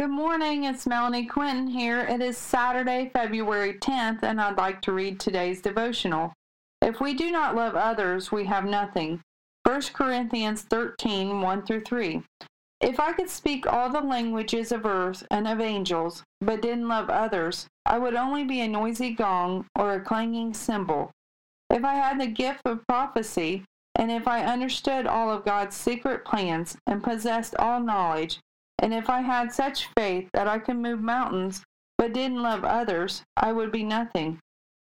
Good morning, it's Melanie Quinton here. It is Saturday, February 10th, and I'd like to read today's devotional. If we do not love others, we have nothing. 1 Corinthians 13 1 through 3. If I could speak all the languages of earth and of angels, but didn't love others, I would only be a noisy gong or a clanging cymbal. If I had the gift of prophecy, and if I understood all of God's secret plans and possessed all knowledge, and if I had such faith that I could move mountains, but didn't love others, I would be nothing.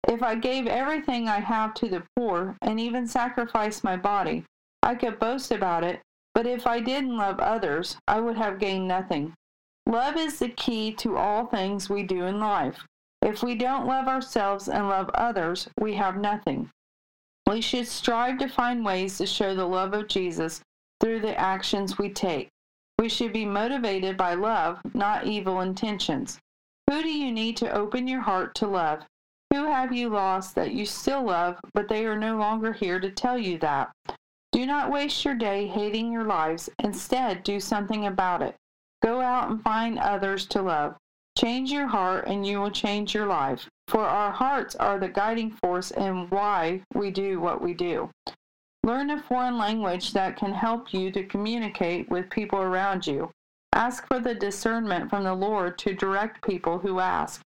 If I gave everything I have to the poor, and even sacrificed my body, I could boast about it, but if I didn't love others, I would have gained nothing. Love is the key to all things we do in life. If we don't love ourselves and love others, we have nothing. We should strive to find ways to show the love of Jesus through the actions we take. We should be motivated by love, not evil intentions. Who do you need to open your heart to love? Who have you lost that you still love, but they are no longer here to tell you that? Do not waste your day hating your lives. Instead, do something about it. Go out and find others to love. Change your heart and you will change your life. For our hearts are the guiding force in why we do what we do. Learn a foreign language that can help you to communicate with people around you. Ask for the discernment from the Lord to direct people who ask.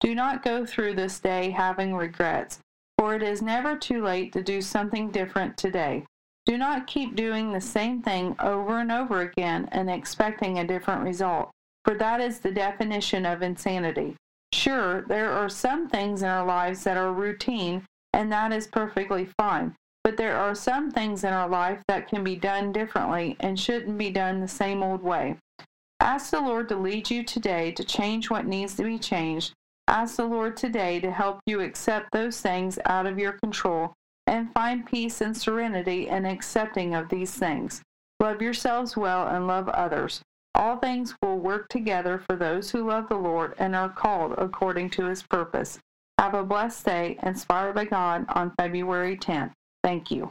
Do not go through this day having regrets, for it is never too late to do something different today. Do not keep doing the same thing over and over again and expecting a different result, for that is the definition of insanity. Sure, there are some things in our lives that are routine, and that is perfectly fine. But there are some things in our life that can be done differently and shouldn't be done the same old way. Ask the Lord to lead you today to change what needs to be changed. Ask the Lord today to help you accept those things out of your control and find peace and serenity in accepting of these things. Love yourselves well and love others. All things will work together for those who love the Lord and are called according to his purpose. Have a blessed day, inspired by God, on February 10th. Thank you.